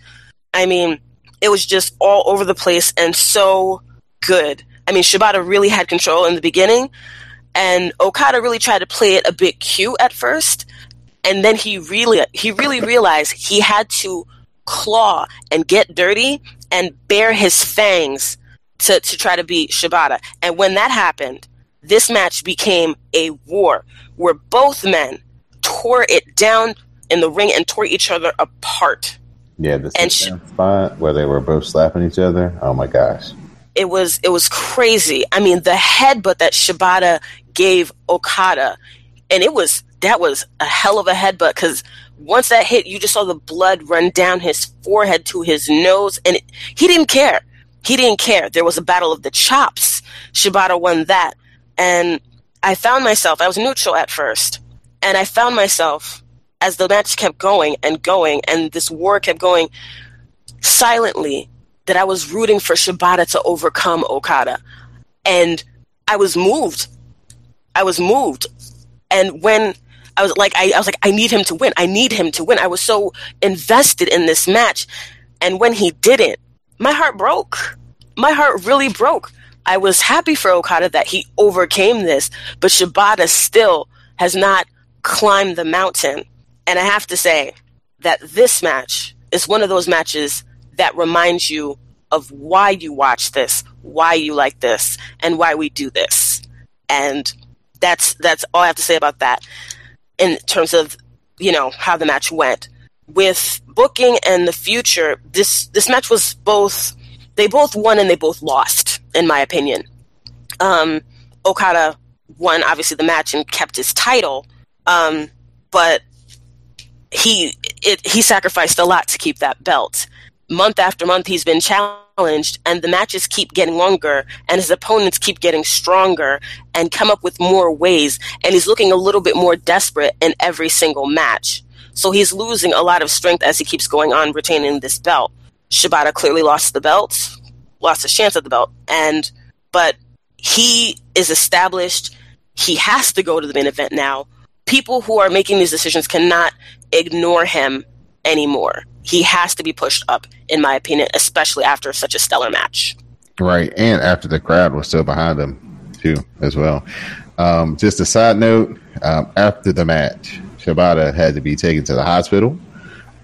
I mean, it was just all over the place and so good. I mean, Shibata really had control in the beginning, and Okada really tried to play it a bit cute at first, and then he really he really realized he had to claw and get dirty and bare his fangs to, to try to beat Shibata. And when that happened, this match became a war where both men tore it down in the ring and tore each other apart. Yeah, the And sit spot where they were both slapping each other. Oh my gosh. It was it was crazy. I mean, the headbutt that Shibata gave Okada, and it was that was a hell of a headbutt because once that hit, you just saw the blood run down his forehead to his nose, and it, he didn't care. He didn't care. There was a battle of the chops. Shibata won that, and I found myself. I was neutral at first, and I found myself as the match kept going and going, and this war kept going silently. That I was rooting for Shibata to overcome Okada, and I was moved. I was moved, and when I was like, I, I was like, I need him to win. I need him to win. I was so invested in this match, and when he didn't, my heart broke. My heart really broke. I was happy for Okada that he overcame this, but Shibata still has not climbed the mountain. And I have to say that this match is one of those matches that reminds you of why you watch this, why you like this, and why we do this. And that's that's all I have to say about that in terms of you know how the match went. With booking and the future this this match was both they both won and they both lost in my opinion. Um okada won obviously the match and kept his title um but he it he sacrificed a lot to keep that belt. Month after month he's been challenged and the matches keep getting longer and his opponents keep getting stronger and come up with more ways and he's looking a little bit more desperate in every single match. So he's losing a lot of strength as he keeps going on retaining this belt. Shibata clearly lost the belt lost his chance at the belt and but he is established. He has to go to the main event now. People who are making these decisions cannot ignore him anymore he has to be pushed up, in my opinion, especially after such a stellar match. Right, and after the crowd was still behind him too, as well. Um, just a side note: um, after the match, Shibata had to be taken to the hospital.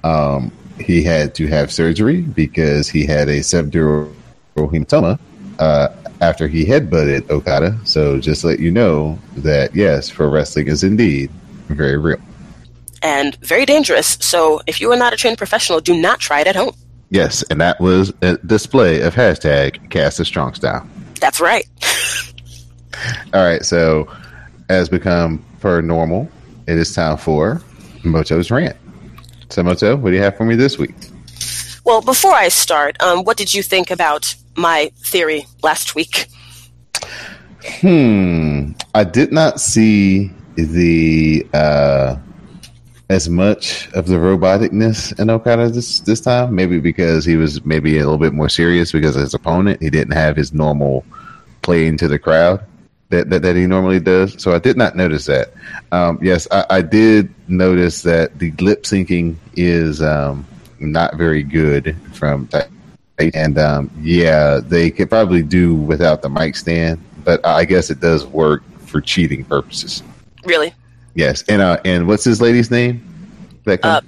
Um, he had to have surgery because he had a subdural hematoma uh, after he headbutted Okada. So, just let you know that yes, pro wrestling is indeed very real and very dangerous. So if you are not a trained professional, do not try it at home. Yes, and that was a display of hashtag Cast of Strong Style. That's right. All right, so as become per normal, it is time for Moto's rant. So Moto, what do you have for me this week? Well, before I start, um, what did you think about my theory last week? Hmm, I did not see the uh, as much of the roboticness in Okada this this time. Maybe because he was maybe a little bit more serious because of his opponent. He didn't have his normal play into the crowd that, that, that he normally does. So I did not notice that. Um, yes, I, I, did notice that the lip syncing is um, not very good from that. and um, yeah, they could probably do without the mic stand, but I guess it does work for cheating purposes. Really? Yes, and uh, and what's his lady's name? That uh,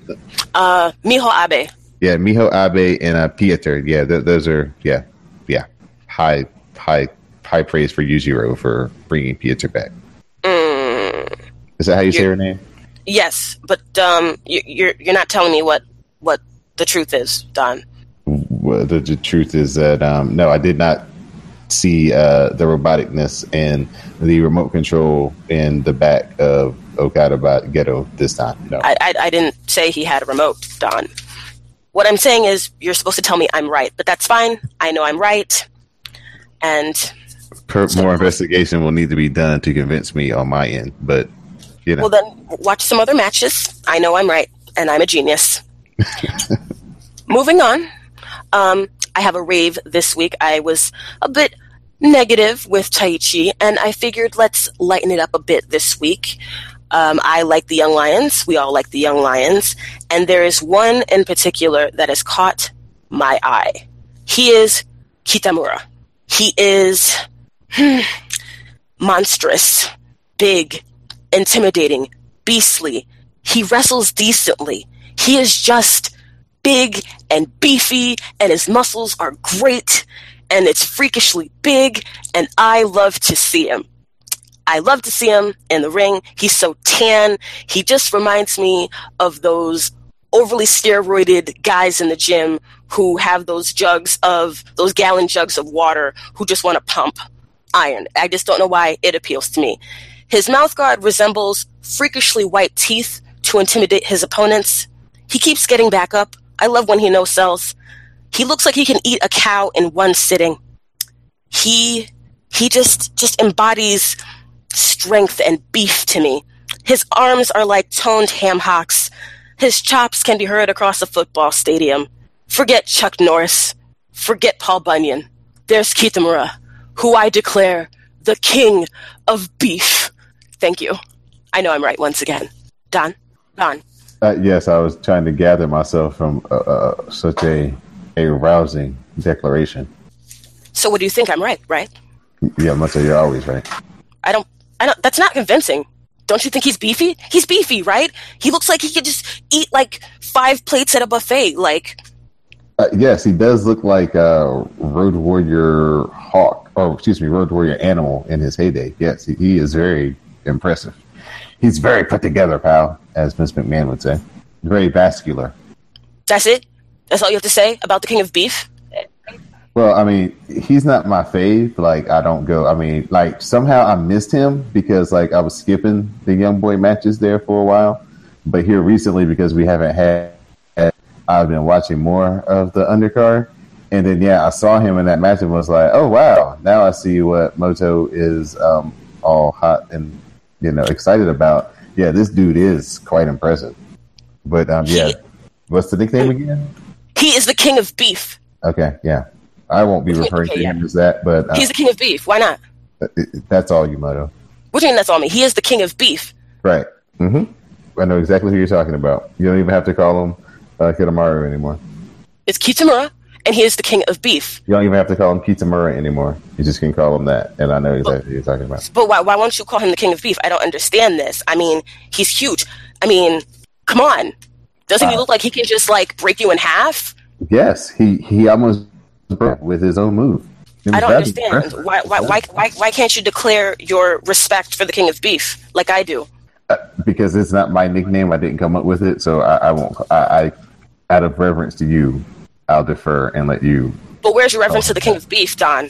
uh, Miho Abe. Yeah, Miho Abe and uh, Pieter. Yeah, th- those are yeah, yeah, high high high praise for Yujiro for bringing Pieter back. Mm. Is that how you say You're- her name? Yes, but um, you, you're you're not telling me what what the truth is, Don. Well, the, the truth is that um, no, I did not see uh, the roboticness and the remote control in the back of Okada Bot Gedo this time. No, I, I I didn't say he had a remote, Don. What I'm saying is you're supposed to tell me I'm right, but that's fine. I know I'm right, and Per- more investigation will need to be done to convince me on my end. But you know, well then watch some other matches. I know I'm right, and I'm a genius. Moving on, um, I have a rave this week. I was a bit negative with Taichi, and I figured let's lighten it up a bit this week. Um, I like the Young Lions. We all like the Young Lions. And there is one in particular that has caught my eye. He is Kitamura. He is hmm, monstrous, big, intimidating, beastly. He wrestles decently. He is just big and beefy, and his muscles are great, and it's freakishly big, and I love to see him. I love to see him in the ring. He's so tan. He just reminds me of those overly steroided guys in the gym who have those jugs of those gallon jugs of water who just want to pump iron. I just don't know why it appeals to me. His mouth guard resembles freakishly white teeth to intimidate his opponents. He keeps getting back up. I love when he no sells. He looks like he can eat a cow in one sitting. He he just just embodies strength and beef to me. His arms are like toned ham hocks. His chops can be heard across a football stadium. Forget Chuck Norris. Forget Paul Bunyan. There's Kitamura, who I declare the king of beef. Thank you. I know I'm right once again. Don? Don. Uh, yes, I was trying to gather myself from uh, uh, such a a rousing declaration. So what do you think? I'm right, right? Yeah, Much you're always right. I don't I don't that's not convincing. Don't you think he's beefy? He's beefy, right? He looks like he could just eat like five plates at a buffet. Like Uh, yes, he does look like a Road Warrior Hawk, or excuse me, Road Warrior Animal in his heyday. Yes, he, he is very impressive. He's very put together, pal, as Miss McMahon would say. Very vascular. that's it? That's all you have to say about the king of beef? Well, I mean, he's not my fave. Like, I don't go. I mean, like somehow I missed him because like I was skipping the young boy matches there for a while. But here recently, because we haven't had, I've been watching more of the undercard. And then yeah, I saw him in that match and was like, oh wow, now I see what Moto is um, all hot and you know excited about. Yeah, this dude is quite impressive. But um, yeah, what's the nickname again? He is the king of beef. Okay, yeah. I won't be referring to Okay, yeah. him as that, but uh, He's the king of beef. Why not? that's all you, Moto. What do you mean that's all me? He is the king of beef. Right. Mm-hmm. I know exactly who you're talking about. You don't even have to call him uh, Kitamaru anymore. It's Kitamura, and he is the king of beef. You don't even have to call him Kitamura anymore. You just can call him that, and I know exactly who you're talking about. But why, why won't you call him the king of beef? I don't understand this. I mean, he's huge. I mean, come on. Doesn't he look like he can just like break you in half? Yes, he he almost broke with his own move. I don't understand. Why, why, why, why, why can't you declare your respect for the king of beef like I do? Uh, because it's not my nickname. I didn't come up with it, so I, I won't. I, I, out of reverence to you, I'll defer and let you. But where's your reference to the king of beef, Don?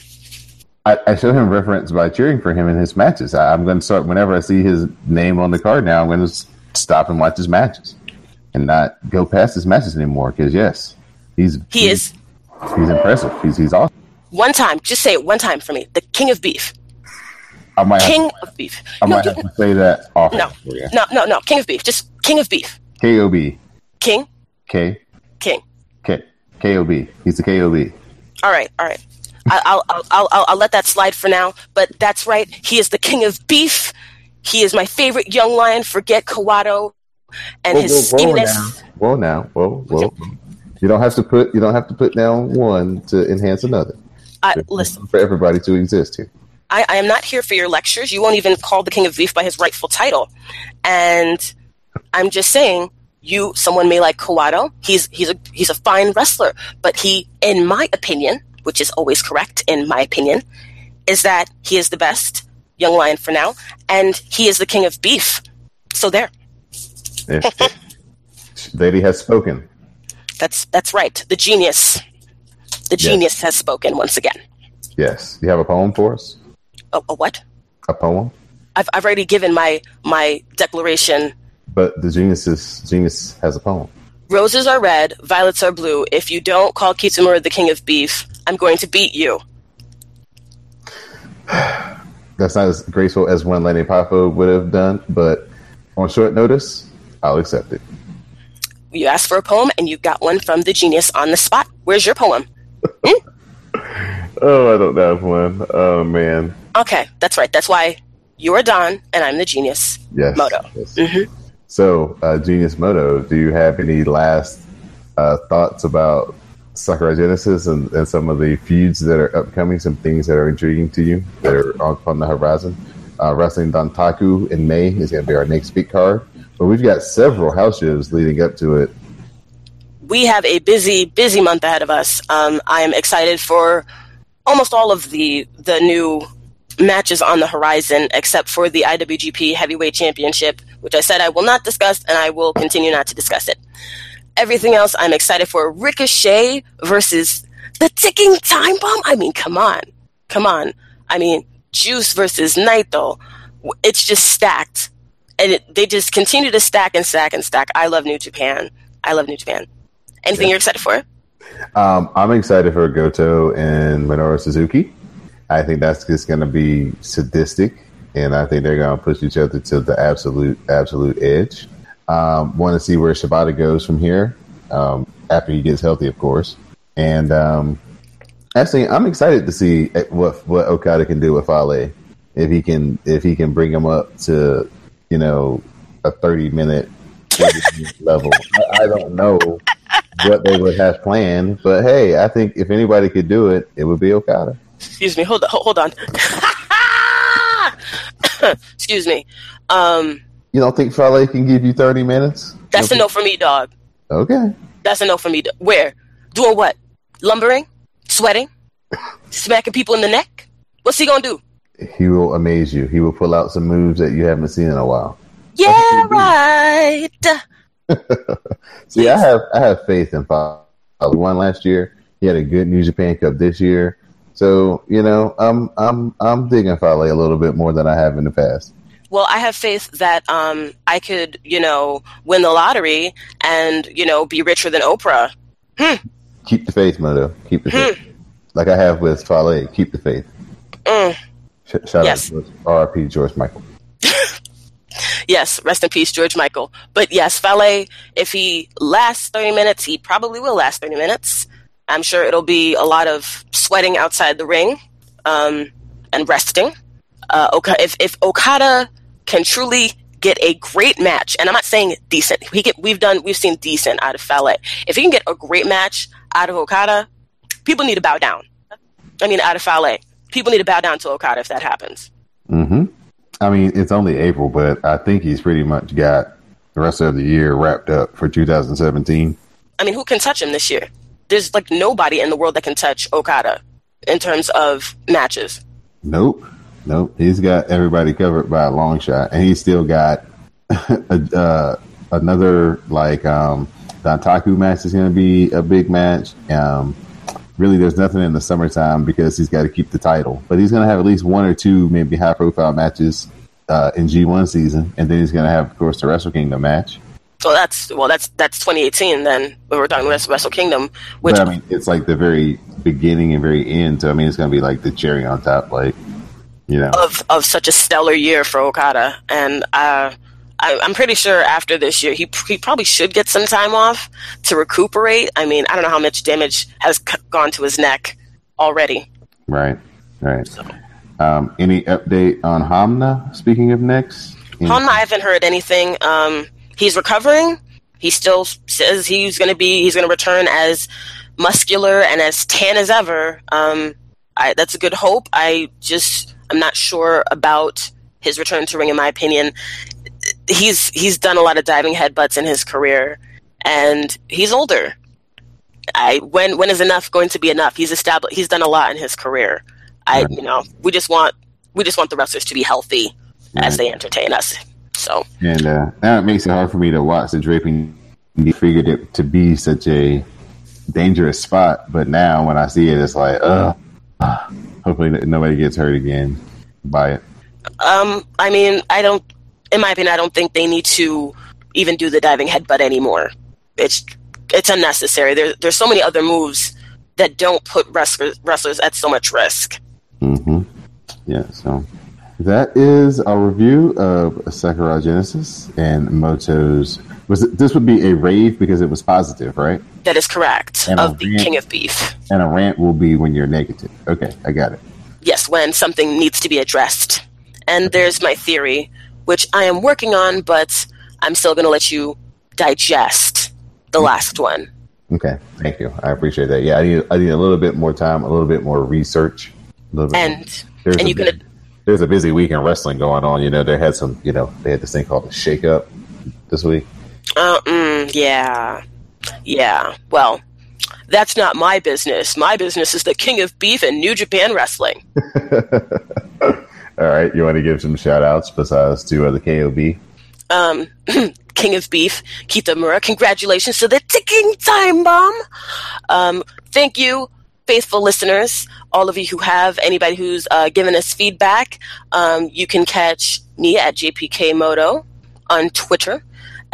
I, I show him reference by cheering for him in his matches. I, I'm going to start whenever I see his name on the card. Now I'm going to stop and watch his matches, and not go past his matches anymore. Because yes, he's He is he's impressive. He's he's awesome. one time. Just say it one time for me. The king of beef. I might have, King of beef. I No, might have to say that often. no, no, no, no. King of beef. Just king of beef. K O B King, K king. K K O B. He's the K O B. All right, all right. I'll, I'll, I'll, I'll, I'll let that slide for now. But that's right. He is the king of beef. He is my favorite young lion. Forget Kawato and his whoa, now. skinniness. Whoa now, whoa, whoa. You don't have to put you don't have to put down one to enhance another. I, listen, For everybody to exist here. I, I am not here for your lectures. You won't even call the king of beef by his rightful title. And I'm just saying, you someone may like Kawato. He's he's a he's a fine wrestler, but he, in my opinion, which is always correct in my opinion, is that he is the best young lion for now, and he is the king of beef. So there. Lady has spoken. That's that's right. The genius. The Yes. genius has spoken once again. Yes. You have a poem for us? A, a what? A poem? I've I've already given my my declaration. But the genius is genius has a poem. Roses are red, violets are blue. If you don't call Kitsumura the king of beef, I'm going to beat you. That's not as graceful as one Lenny Poffo would have done, but on short notice, I'll accept it. You asked for a poem and you got one from the genius on the spot. Where's your poem? Oh, I don't have one. Oh man. Okay, that's right. That's why you're Don and I'm the genius. Yes. Moto. yes. Mhm. So, uh, Genius Moto, do you have any last uh, thoughts about Sakura Genesis and, and some of the feuds that are upcoming, some things that are intriguing to you that are on, on the horizon? Uh, Wrestling Dontaku in May is going to be our next big card, but we've got several house shows leading up to it. we have a busy, busy month ahead of us. Um, I am excited for almost all of the the new matches on the horizon, except for the IWGP Heavyweight Championship, which I said I will not discuss, and I will continue not to discuss it. Everything else, I'm excited for. Ricochet versus the ticking time bomb. I mean, come on, come on. I mean, Juice versus Naito. It's just stacked, and it, they just continue to stack and stack and stack. I love New Japan. I love New Japan. Anything you're excited for? Um, I'm excited for Goto and Minoru Suzuki. I think that's just going to be sadistic, and I think they're going to push each other to the absolute, absolute edge. Um, Want to see where Shibata goes from here um, after he gets healthy, of course. And um, actually, I'm excited to see what what Okada can do with Fale if he can if he can bring him up to you know a 30 minute level. I, I don't know what they would have planned, but hey, I think if anybody could do it, it would be Okada. Excuse me. Hold on. Hold on. Excuse me. Um, You don't think Fale can give you 30 minutes? that's a no for me, dog. Okay. That's a no for me. do- Where? Doing what? Lumbering? Sweating? Smacking people in the neck? What's he gonna do? He will amaze you. He will pull out some moves that you haven't seen in a while. Yeah, right. See, I have I have faith in Fale. Won last year. He had a good New Japan Cup this year. So, you know, I'm I'm I'm digging Fale a little bit more than I have in the past. Well, I have faith that um, I could, you know, win the lottery and, you know, be richer than Oprah. Keep the faith, Moto. Keep the faith. Like I have with Fale. Keep the faith. Mm. Sh- shout Yes. out to RP George Michael. Yes, rest in peace, George Michael. But yes, Fale, if he lasts 30 minutes, he probably will last 30 minutes. I'm sure it'll be a lot of sweating outside the ring um, and resting. Uh, Oka- if, if Okada can truly get a great match, and I'm not saying decent, he get, we've done, we've seen decent out of Fale. If he can get a great match out of Okada, people need to bow down. I mean, out of Fale, people need to bow down to Okada if that happens. hmm I mean, it's only April, but I think he's pretty much got the rest of the year wrapped up for 2017. I mean, who can touch him this year? There's like nobody in the world that can touch Okada in terms of matches. Nope. Nope. He's got everybody covered by a long shot, and he's still got a, uh, another like um, Dontaku match is going to be a big match. Um, really, there's nothing in the summertime because he's got to keep the title, but he's going to have at least one or two maybe high profile matches uh, in G1 season, and then he's going to have, of course, the Wrestle Kingdom match. So that's well, that's that's 2018. Then when we're talking Wrestle, Wrestle Kingdom, which but I mean, it's like the very beginning and very end. So I mean, it's going to be like the cherry on top, like you know. of of such a stellar year for Okada, and uh, I, I'm pretty sure after this year, he he probably should get some time off to recuperate. I mean, I don't know how much damage has c- gone to his neck already. Right, right. Um, any update on Honma? Speaking of next, Any- Honma, I haven't heard anything. Um, he's recovering. He still says he's going to be he's going to return as muscular and as tan as ever. Um, I, that's a good hope. I just I'm not sure about his return to ring. In my opinion, he's he's done a lot of diving headbutts in his career, and he's older. I when when is enough going to be enough? He's established. He's done a lot in his career. I you know we just want we just want the wrestlers to be healthy as they entertain us. So And uh, now it makes it hard for me to watch the draping. You figured it to be such a dangerous spot, but now when I see it, it's like, uh, hopefully nobody gets hurt again by it. Um, I mean, I don't. In my opinion, I don't think they need to even do the diving headbutt anymore. It's it's unnecessary. There, there's so many other moves that don't put wrestlers wrestlers at so much risk. hmm Yeah, so that is our review of Sakura Genesis and Moto's. Was it, this would be a rave because it was positive, right? That is correct. And of the rant. King of Beef. And a rant will be when you're negative. Okay, I got it. Yes, when something needs to be addressed. And there's my theory, which I am working on, but I'm still going to let you digest the mm-hmm. last one. Okay, thank you. I appreciate that. Yeah, I need I need a little bit more time, a little bit more research, a little bit. more- And there's and you bit- can there's a busy week in wrestling going on. You know, they had some. You know, they had this thing called the shake up this week. Uh, mm, yeah. Yeah. Well, that's not my business. My business is the King of Beef and New Japan Wrestling. All right, you want to give some shout outs besides to uh, the KOB? Um, King of Beef, Kitamura, congratulations to the ticking time bomb. Um, thank you, faithful listeners, all of you who have, anybody who's uh, given us feedback. Um, you can catch me at JPKMoto on Twitter.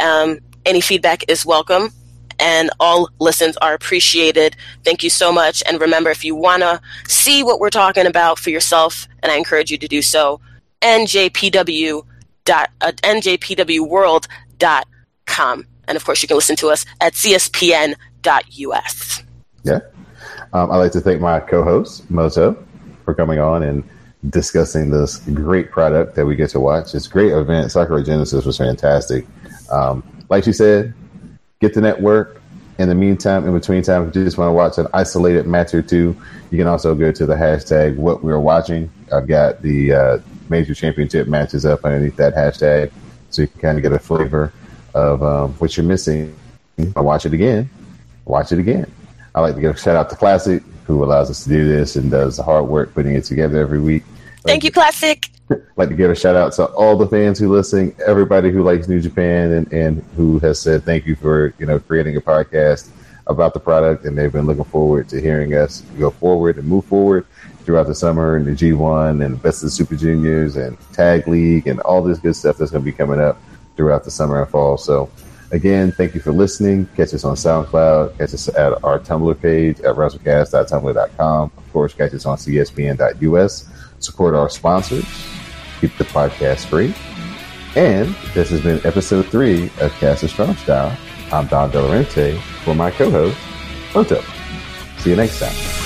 Um, any feedback is welcome. And all listens are appreciated. Thank you so much. And remember, if you want to see what we're talking about for yourself, and I encourage you to do so, njpw dot uh, njpwworld.com. And of course, you can listen to us at cspn.us. Yeah. Um, I'd like to thank my co-host Moto for coming on and discussing this great product that we get to watch. It's a great event. Sakura Genesis was fantastic. Um, like she said, get the network. In the meantime, in between time, if you just want to watch an isolated match or two, you can also go to the hashtag what we're watching. I've got the uh, major championship matches up underneath that hashtag, so you can kind of get a flavor of um, what you're missing. Watch it again. Watch it again. I like to give a shout out to Classic, who allows us to do this and does the hard work putting it together every week. Thank you, Classic. like to give a shout out to all the fans who listen, everybody who likes New Japan, and, and who has said thank you for you know creating a podcast about the product, and they've been looking forward to hearing us go forward and move forward throughout the summer and the G1 and Best of the Super Juniors and Tag League and all this good stuff that's going to be coming up throughout the summer and fall. So. Again, thank you for listening. Catch us on SoundCloud. Catch us at our Tumblr page at WrestleCast.tumblr.com. Of course, catch us on CSPN.us. Support our sponsors. Keep the podcast free. And this has been episode three of Cast of Strong Style. I'm Don Delarente for my co-host, Moto. See you next time.